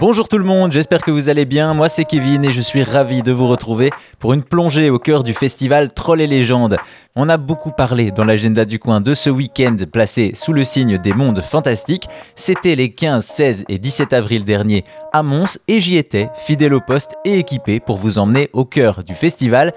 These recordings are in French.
Bonjour tout le monde, j'espère que vous allez bien. Moi c'est Kevin et je suis ravi de vous retrouver pour une plongée au cœur du festival Troll et légendes. On a beaucoup parlé dans l'agenda du coin de ce week-end placé sous le signe des mondes fantastiques. C'était les 15, 16 et 17 avril dernier à Mons et j'y étais, fidèle au poste et équipé pour vous emmener au cœur du festival.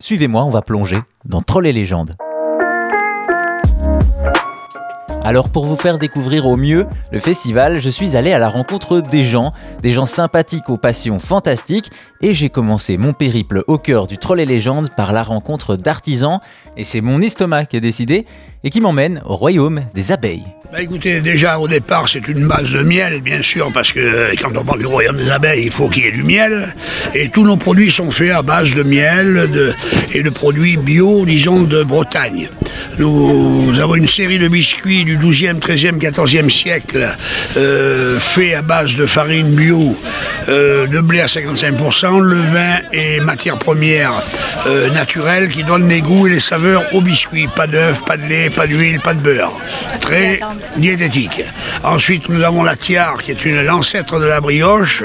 Suivez-moi, on va plonger dans Troll et légendes. Alors pour vous faire découvrir au mieux le festival, je suis allé à la rencontre des gens, des gens sympathiques aux passions fantastiques, et j'ai commencé mon périple au cœur du Troll et Légende par la rencontre d'artisans, et c'est mon estomac qui a décidé, et qui m'emmène au royaume des abeilles. Bah écoutez, déjà au départ c'est une base de miel, bien sûr, parce que quand on parle du royaume des abeilles, il faut qu'il y ait du miel. Et tous nos produits sont faits à base de miel et de produits bio, disons, de Bretagne. Nous avons une série de biscuits du 12e, 13e, 14e siècle, euh, faits à base de farine bio, euh, de blé à 55%, levain et matières premières euh, naturelles qui donnent les goûts et les saveurs aux biscuits. Pas d'œufs, pas de lait, pas d'huile, pas de beurre. Très diététique. Ensuite, nous avons la tiare, qui est l'ancêtre de la brioche,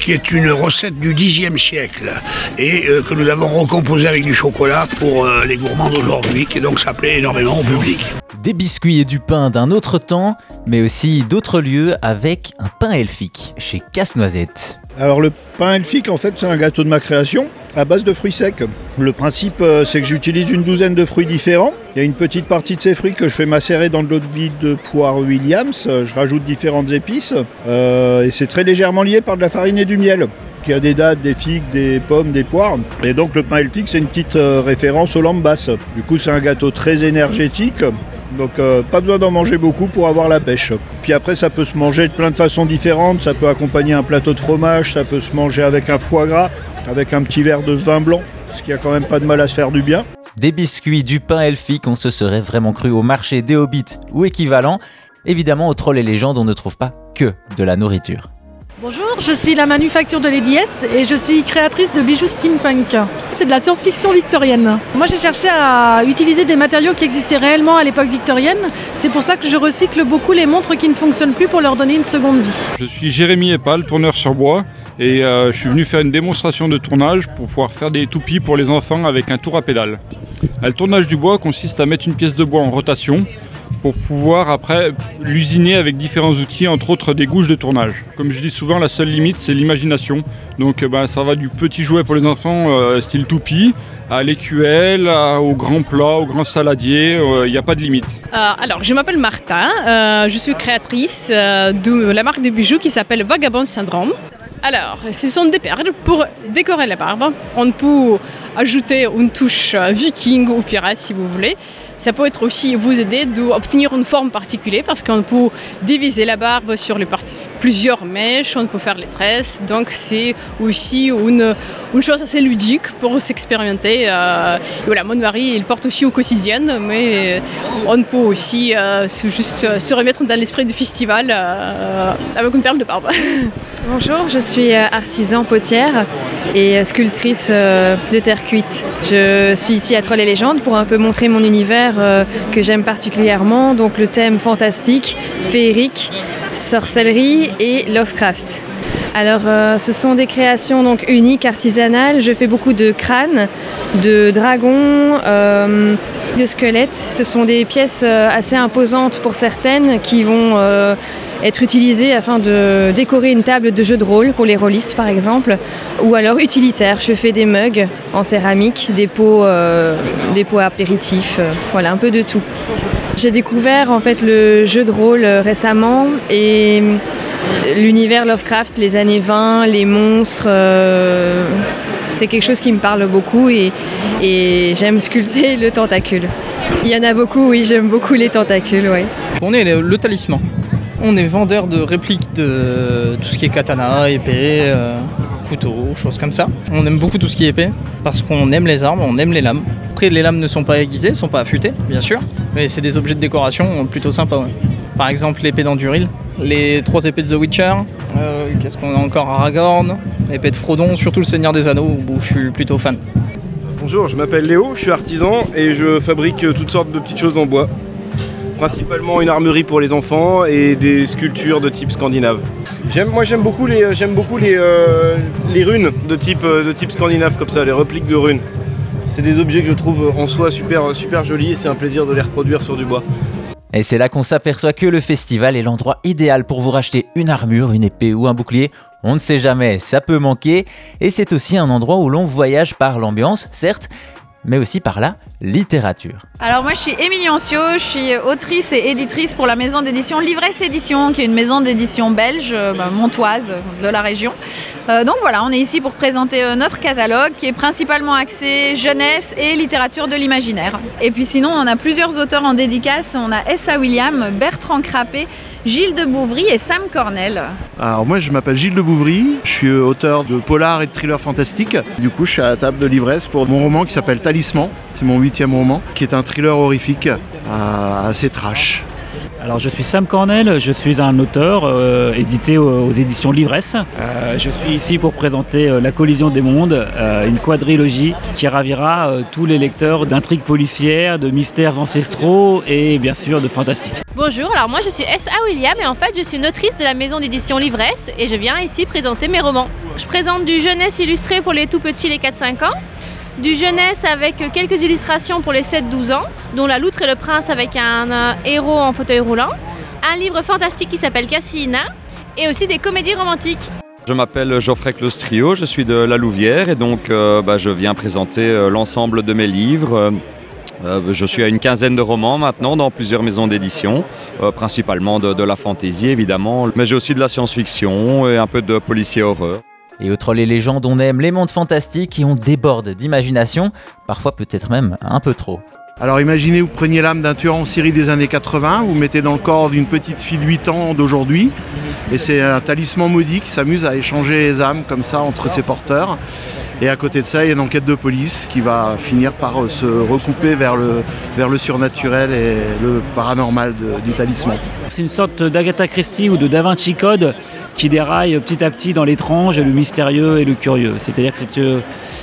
qui est une recette du Xe siècle et que nous avons recomposée avec du chocolat pour les gourmands d'aujourd'hui, qui donc s'appelait énormément au public. Des biscuits et du pain d'un autre temps, mais aussi d'autres lieux avec un pain elfique chez Casse-Noisette. Alors le pain elfique, en fait, c'est un gâteau de ma création à base de fruits secs. Le principe, euh, c'est que j'utilise une douzaine de fruits différents. Il y a une petite partie de ces fruits que je fais macérer dans de l'eau de vie de poire Williams. Je rajoute différentes épices. Euh, et c'est très légèrement lié par de la farine et du miel. Il y a des dattes, des figues, des pommes, des poires. Et donc le pain elfique, c'est une petite euh, référence aux lampes basses. Du coup, c'est un gâteau très énergétique. Donc pas besoin d'en manger beaucoup pour avoir la pêche. Puis après ça peut se manger de plein de façons différentes, ça peut accompagner un plateau de fromage, ça peut se manger avec un foie gras, avec un petit verre de vin blanc, ce qui a quand même pas de mal à se faire du bien. Des biscuits, du pain elfique, on se serait vraiment cru au marché des hobbits ou équivalent. Évidemment, au troll et légendes, on ne trouve pas que de la nourriture. Bonjour, je suis la manufacture de Lady S et je suis créatrice de bijoux steampunk. C'est de la science-fiction victorienne. Moi j'ai cherché à utiliser des matériaux qui existaient réellement à l'époque victorienne. C'est pour ça que je recycle beaucoup les montres qui ne fonctionnent plus pour leur donner une seconde vie. Je suis Jérémy Epal, tourneur sur bois et euh, je suis venu faire une démonstration de tournage pour pouvoir faire des toupies pour les enfants avec un tour à pédale. Le tournage du bois consiste à mettre une pièce de bois en rotation pour pouvoir après l'usiner avec différents outils, entre autres des gouges de tournage. Comme je dis souvent, la seule limite, c'est l'imagination. Donc ben, ça va du petit jouet pour les enfants, euh, style toupie, à l'écuelle, au grand plat, au grand saladier, il euh, n'y a pas de limite. Euh, alors, je m'appelle Martin, je suis créatrice de la marque de bijoux qui s'appelle Vagabond Syndrome. Alors, ce sont des perles pour décorer la barbe. On peut ajouter une touche viking ou pirate si vous voulez. Ça peut être aussi vous aider d'obtenir une forme particulière parce qu'on peut diviser la barbe sur plusieurs mèches, on peut faire les tresses. Donc c'est aussi une, chose assez ludique pour s'expérimenter. Euh, voilà, mon mari il porte aussi au quotidien, mais on peut aussi euh, juste euh, se remettre dans l'esprit du festival avec une perle de barbe. Bonjour, je suis artisan potière et sculptrice de terre cuite. Je suis ici à Troll et Légendes pour un peu montrer mon univers euh, que j'aime particulièrement, donc le thème fantastique, féerique, sorcellerie et Lovecraft. Alors, euh, ce sont des créations donc uniques, artisanales. Je fais beaucoup de crânes, de dragons, euh, de squelettes. Ce sont des pièces assez imposantes pour certaines qui vont être utilisées afin de décorer une table de jeu de rôle pour les rôlistes par exemple, ou alors utilitaires. Je fais des mugs en céramique, des pots, euh, des pots apéritifs, euh, voilà un peu de tout. J'ai découvert en fait le jeu de rôle euh, récemment et l'univers Lovecraft, les années 20, les monstres, c'est quelque chose qui me parle beaucoup et, et j'aime sculpter le tentacule. Il y en a beaucoup, oui, j'aime beaucoup les tentacules, oui. On est le talisman. On est vendeur de répliques de tout ce qui est katana, épée, euh, couteau, choses comme ça. On aime beaucoup tout ce qui est épée parce qu'on aime les armes, on aime les lames. Après, les lames ne sont pas aiguisées, ne sont pas affûtées, bien sûr, mais c'est des objets de décoration plutôt sympas. Par exemple, l'épée d'Anduril, les trois épées de The Witcher, euh, qu'est-ce qu'on a encore Aragorn, l'épée de Frodon, surtout le Seigneur des Anneaux où je suis plutôt fan. Bonjour, je m'appelle Léo, je suis artisan et je fabrique toutes sortes de petites choses en bois. Principalement une armerie pour les enfants et des sculptures de type scandinave. J'aime, moi j'aime beaucoup les, j'aime beaucoup les, euh, les runes de type, euh, de type scandinave comme ça, les repliques de runes. C'est des objets que je trouve en soi super, super jolis et c'est un plaisir de les reproduire sur du bois. Et c'est là qu'on s'aperçoit que le festival est l'endroit idéal pour vous racheter une armure, une épée ou un bouclier. On ne sait jamais, ça peut manquer. Et c'est aussi un endroit où l'on voyage par l'ambiance, certes, mais aussi par la littérature. Alors moi je suis Émilie Ancio, je suis autrice et éditrice pour la maison d'édition Livresse Édition, qui est une maison d'édition belge, euh, bah, montoise de la région. Euh, donc voilà, on est ici pour présenter euh, notre catalogue qui est principalement axé jeunesse et littérature de l'imaginaire. Et puis sinon on a plusieurs auteurs en dédicace, on a Essa William, Bertrand Crappé, Gilles de Bouvry et Sam Cornell. Alors moi je m'appelle Gilles de Bouvry, je suis auteur de polar et de thriller fantastique. Du coup je suis à la table de l'ivresse pour mon roman qui s'appelle Talisman, c'est mon huitième roman, qui est un thriller horrifique euh, assez trash. Alors je suis Sam Cornell, je suis un auteur euh, édité aux, aux éditions Livresse. Euh, je suis ici pour présenter euh, La collision des mondes, euh, une quadrilogie qui ravira euh, tous les lecteurs d'intrigues policières, de mystères ancestraux et bien sûr de fantastique. Bonjour, alors moi je suis S.A. William et en fait je suis une autrice de la maison d'édition Livresse et je viens ici présenter mes romans. Je présente du jeunesse illustré pour les tout petits, les 4-5 ans, du jeunesse avec quelques illustrations pour les 7-12 ans, dont La loutre et le prince avec un, euh, héros en fauteuil roulant, un livre fantastique qui s'appelle Cassina et aussi des comédies romantiques. Je m'appelle Geoffrey Claustrio, je suis de La Louvière et donc euh, bah, je viens présenter euh, l'ensemble de mes livres. Je suis à une quinzaine de romans maintenant dans plusieurs maisons d'édition, principalement de, de la fantaisie évidemment, mais j'ai aussi de la science-fiction et un peu de policier horreur. Et au Troll et légendes, on aime les mondes fantastiques et on déborde d'imagination, parfois peut-être même un peu trop. Alors imaginez, vous preniez l'âme d'un tueur en Syrie des années 80, vous mettez dans le corps d'une petite fille de 8 ans d'aujourd'hui, et c'est un talisman maudit qui s'amuse à échanger les âmes comme ça entre ses porteurs. Et à côté de ça, il y a une enquête de police qui va finir par euh, se recouper vers le, vers le surnaturel et le paranormal du talisman. C'est une sorte d'Agatha Christie ou de Da Vinci Code qui déraille petit à petit dans l'étrange, le mystérieux et le curieux. C'est-à-dire que euh,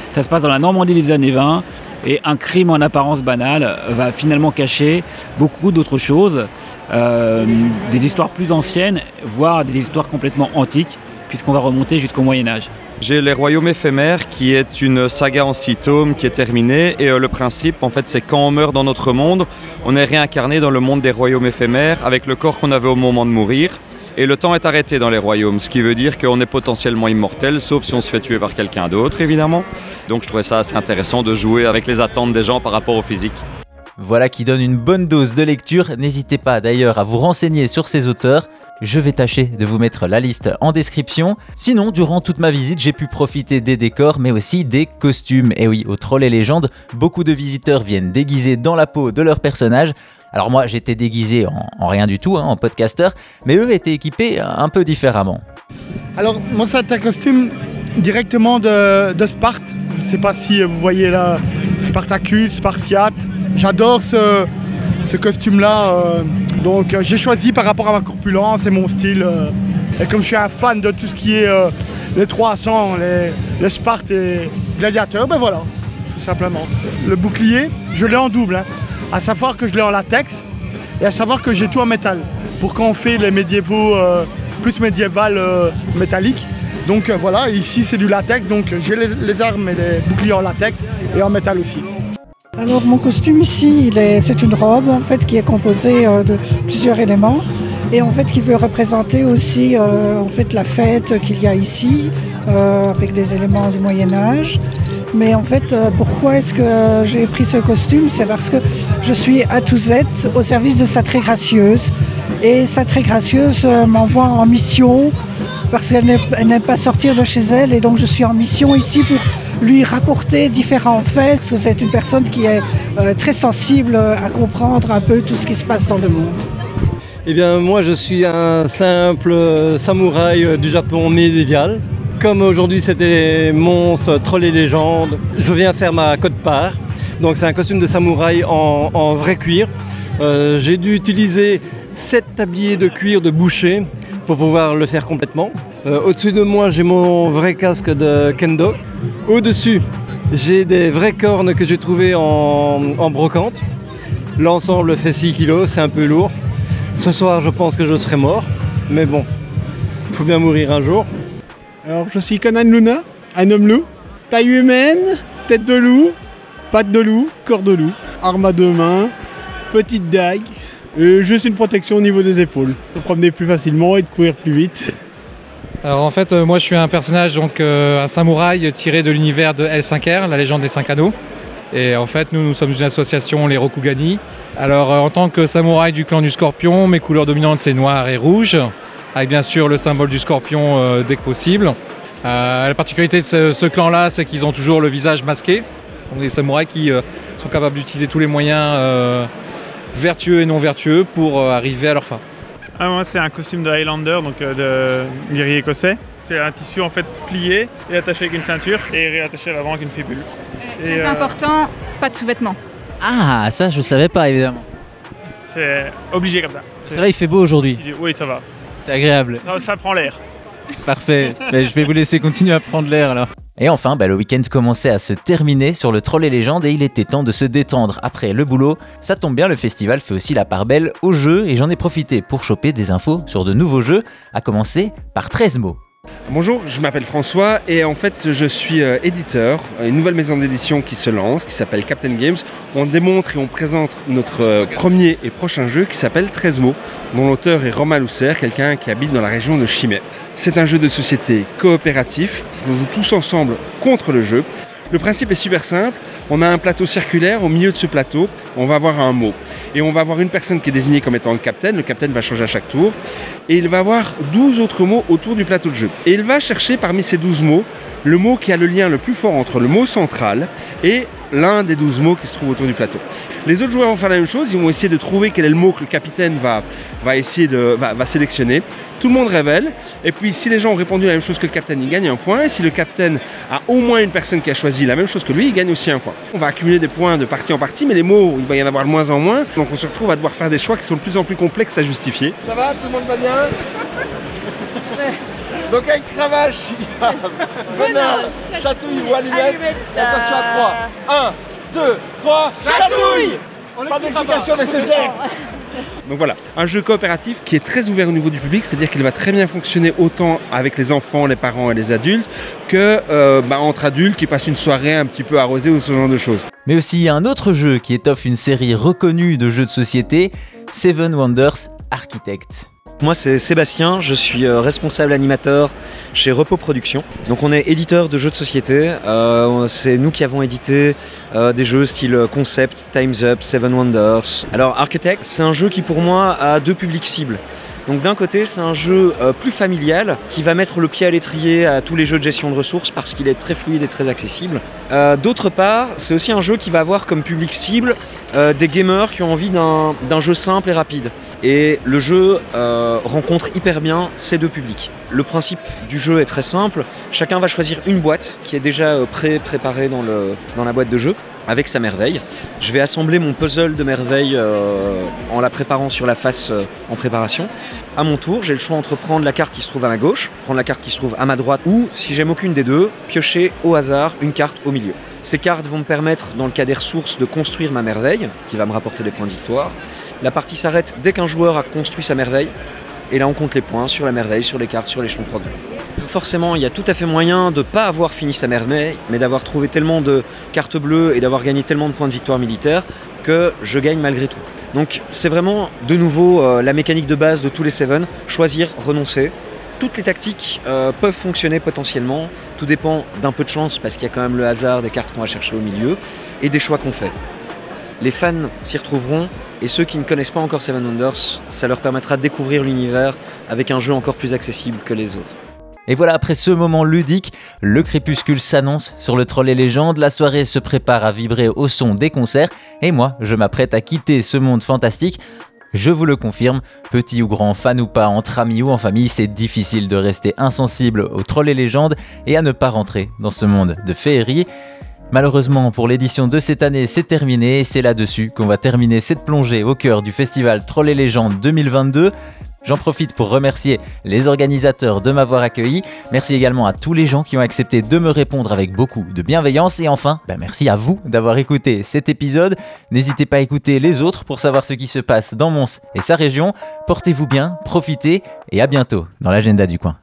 ça se passe dans la Normandie des années 20 et un crime en apparence banal va finalement cacher beaucoup d'autres choses, euh, des histoires plus anciennes, voire des histoires complètement antiques, puisqu'on va remonter jusqu'au Moyen Âge. J'ai Les Royaumes éphémères qui est une saga en six tomes qui est terminée et euh, le principe en fait c'est quand on meurt dans notre monde, on est réincarné dans le monde des royaumes éphémères avec le corps qu'on avait au moment de mourir. Et le temps est arrêté dans les royaumes, ce qui veut dire qu'on est potentiellement immortel, sauf si on se fait tuer par quelqu'un d'autre, évidemment. Donc je trouvais ça assez intéressant de jouer avec les attentes des gens par rapport au physique. Voilà qui donne une bonne dose de lecture. N'hésitez pas d'ailleurs à vous renseigner sur ces auteurs. Je vais tâcher de vous mettre la liste en description. Sinon, durant toute ma visite, j'ai pu profiter des décors, mais aussi des costumes. Et oui, au Troll et Légendes, beaucoup de visiteurs viennent déguisés dans la peau de leur personnage. Alors moi, j'étais déguisé en, en rien du tout, hein, en podcaster, mais eux étaient équipés un peu différemment. Alors, moi, c'est un costume directement de Sparte. Je ne sais pas si vous voyez là, Spartacus, Spartiate. J'adore ce, costume-là. euh, donc, euh, j'ai choisi par rapport à ma corpulence et mon style. euh, et comme je suis un fan de tout ce qui est les 300, les, les Spartes et gladiateurs, ben voilà, tout simplement. Le bouclier, je l'ai en double. hein. À savoir que je l'ai en latex et à savoir que j'ai tout en métal. Pour quand on fait les médiévaux plus médiéval métalliques. Donc voilà, ici c'est du latex, donc j'ai les armes et les boucliers en latex et en métal aussi. Alors mon costume ici, c'est une robe en fait qui est composée euh, de plusieurs éléments et en fait qui veut représenter aussi euh, en fait la fête qu'il y a ici euh, avec des éléments du Moyen Âge. Mais en fait, pourquoi est-ce que j'ai pris ce costume? C'est parce que je suis à tout Z au service de sa très gracieuse et sa très gracieuse m'envoie en mission parce qu'elle n'aime elle n'aime pas sortir de chez elle et donc je suis en mission ici pour lui rapporter différents faits parce que c'est une personne qui est euh, très sensible à comprendre un peu tout ce qui se passe dans le monde. Eh bien, moi, je suis un simple euh, samouraï euh, du Japon médiéval. Comme aujourd'hui, c'était monstre, troll et légende, je viens faire ma cote part. Donc, c'est un costume de samouraï en, vrai cuir. Euh, J'ai dû utiliser sept tabliers de cuir de boucher pour pouvoir le faire complètement. Euh, Au-dessus de moi, j'ai mon vrai casque de kendo. Au-dessus, j'ai des vraies cornes que j'ai trouvées en, brocante. L'ensemble fait 6 kilos, c'est un peu lourd. Ce soir, je pense que je serai mort. Mais bon, il faut bien mourir un jour. Alors, je suis Conan Luna, un homme loup. Taille humaine, tête de loup, patte de loup, corps de loup, arme à deux mains, petite dague, et juste une protection au niveau des épaules. Pour promener plus facilement et de courir plus vite. Alors en fait, euh, moi je suis un personnage, donc euh, un samouraï tiré de l'univers de L5R, la légende des cinq anneaux. Et en fait, nous, nous sommes une association, les Rokugani. Alors euh, en tant que samouraï du clan du scorpion, mes couleurs dominantes c'est noir et rouge, avec bien sûr le symbole du scorpion dès que possible. La particularité de ce, clan-là, c'est qu'ils ont toujours le visage masqué. Donc des samouraïs qui sont capables d'utiliser tous les moyens vertueux et non vertueux pour arriver à leur fin. Ah, moi, c'est un costume de Highlander, donc euh, de guerrier écossais. C'est un tissu en fait plié et attaché avec une ceinture et réattaché à l'avant avec une fibule. Et, Très euh, important, pas de sous-vêtements. Ah, ça je savais pas évidemment. C'est obligé comme ça. C'est vrai, il fait beau aujourd'hui. Oui, ça va. C'est agréable. Ça, ça prend l'air. Parfait. Mais je vais vous laisser continuer à prendre l'air alors. Et enfin, bah, le week-end commençait à se terminer sur le Troll et Légende et il était temps de se détendre après le boulot. Ça tombe bien, le festival fait aussi la part belle aux jeux et j'en ai profité pour choper des infos sur de nouveaux jeux, à commencer par 13 mots. Bonjour, je m'appelle François et en fait je suis euh, éditeur, une nouvelle maison d'édition qui se lance, qui s'appelle Captain Games. On démontre et on présente notre euh, premier et prochain jeu qui s'appelle 13 mots, dont l'auteur est Romain Lousser, quelqu'un qui habite dans la région de Chimay. C'est un jeu de société coopératif, on joue tous ensemble contre le jeu. Le principe est super simple, on a un plateau circulaire, au milieu de ce plateau, on va avoir un mot. Et on va avoir une personne qui est désignée comme étant le capitaine, le capitaine va changer à chaque tour, et il va avoir 12 autres mots autour du plateau de jeu. Et il va chercher parmi ces 12 mots le mot qui a le lien le plus fort entre le mot central et l'un des 12 mots qui se trouve autour du plateau. Les autres joueurs vont faire la même chose, ils vont essayer de trouver quel est le mot que le capitaine va, essayer de va, va sélectionner. Tout le monde révèle, et puis si les gens ont répondu la même chose que le capitaine, il gagne un point, et si le capitaine a au moins une personne qui a choisi la même chose que lui, il gagne aussi un point. On va accumuler des points de partie en partie, mais les mots, il va y en avoir de moins en moins, donc on se retrouve à devoir faire des choix qui sont de plus en plus complexes à justifier. Ça va, tout le monde va bien? Donc avec cravache, il y a venin, chatouille ou allumette. Attention à 3. 1, 2, 3, chatouille Pas d'explication nécessaire donc voilà, un jeu coopératif qui est très ouvert au niveau du public, c'est-à-dire qu'il va très bien fonctionner autant avec les enfants, les parents et les adultes que euh, bah, entre adultes qui passent une soirée un petit peu arrosée ou ce genre de choses. Mais aussi un autre jeu qui étoffe une série reconnue de jeux de société, Seven Wonders Architect. Moi c'est Sébastien, je suis euh, responsable animateur chez Repos Productions. Donc on est éditeur de jeux de société. Euh, c'est nous qui avons édité euh, des jeux style Concept, Time's Up, Seven Wonders. Alors Architect, c'est un jeu qui pour moi a deux publics cibles. Donc d'un côté, c'est un jeu euh, plus familial qui va mettre le pied à l'étrier à tous les jeux de gestion de ressources parce qu'il est très fluide et très accessible. Euh, D'autre part, c'est aussi un jeu qui va avoir comme public cible euh, des gamers qui ont envie d'un jeu simple et rapide. Et le jeu rencontre hyper bien ces deux publics. Le principe du jeu est très simple. Chacun va choisir une boîte qui est déjà pré-préparée dans la boîte de jeu avec sa merveille. Je vais assembler mon puzzle de merveilles euh, en la préparant sur la face euh, en préparation. À mon tour, j'ai le choix entre prendre la carte qui se trouve à ma gauche, prendre la carte qui se trouve à ma droite, ou, si j'aime aucune des deux, piocher au hasard une carte au milieu. Ces cartes vont me permettre, dans le cas des ressources, de construire ma merveille, qui va me rapporter des points de victoire. La partie s'arrête dès qu'un joueur a construit sa merveille, et là on compte les points sur la merveille, sur les cartes, sur l'échelon de progrès. Forcément, il y a tout à fait moyen de ne pas avoir fini sa merveille, mais d'avoir trouvé tellement de cartes bleues et d'avoir gagné tellement de points de victoire militaire que je gagne malgré tout. Donc c'est vraiment de nouveau euh, la mécanique de base de tous les Seven, choisir, renoncer. Toutes les tactiques euh, peuvent fonctionner potentiellement, tout dépend d'un peu de chance parce qu'il y a quand même le hasard des cartes qu'on va chercher au milieu et des choix qu'on fait. Les fans s'y retrouveront et ceux qui ne connaissent pas encore Seven Wonders, ça leur permettra de découvrir l'univers avec un jeu encore plus accessible que les autres. Et voilà, après ce moment ludique, le crépuscule s'annonce sur le troll et légende, la soirée se prépare à vibrer au son des concerts, et moi, je m'apprête à quitter ce monde fantastique. Je vous le confirme, petit ou grand, fan ou pas, entre amis ou en famille, c'est difficile de rester insensible aux trolls et légendes et à ne pas rentrer dans ce monde de féerie. Malheureusement pour l'édition de cette année, c'est terminé et c'est là-dessus qu'on va terminer cette plongée au cœur du festival Troll et légendes 2022. J'en profite pour remercier les organisateurs de m'avoir accueilli. Merci également à tous les gens qui ont accepté de me répondre avec beaucoup de bienveillance. Et enfin, bah, merci à vous d'avoir écouté cet épisode. N'hésitez pas à écouter les autres pour savoir ce qui se passe dans Mons et sa région. Portez-vous bien, profitez et à bientôt dans l'agenda du coin.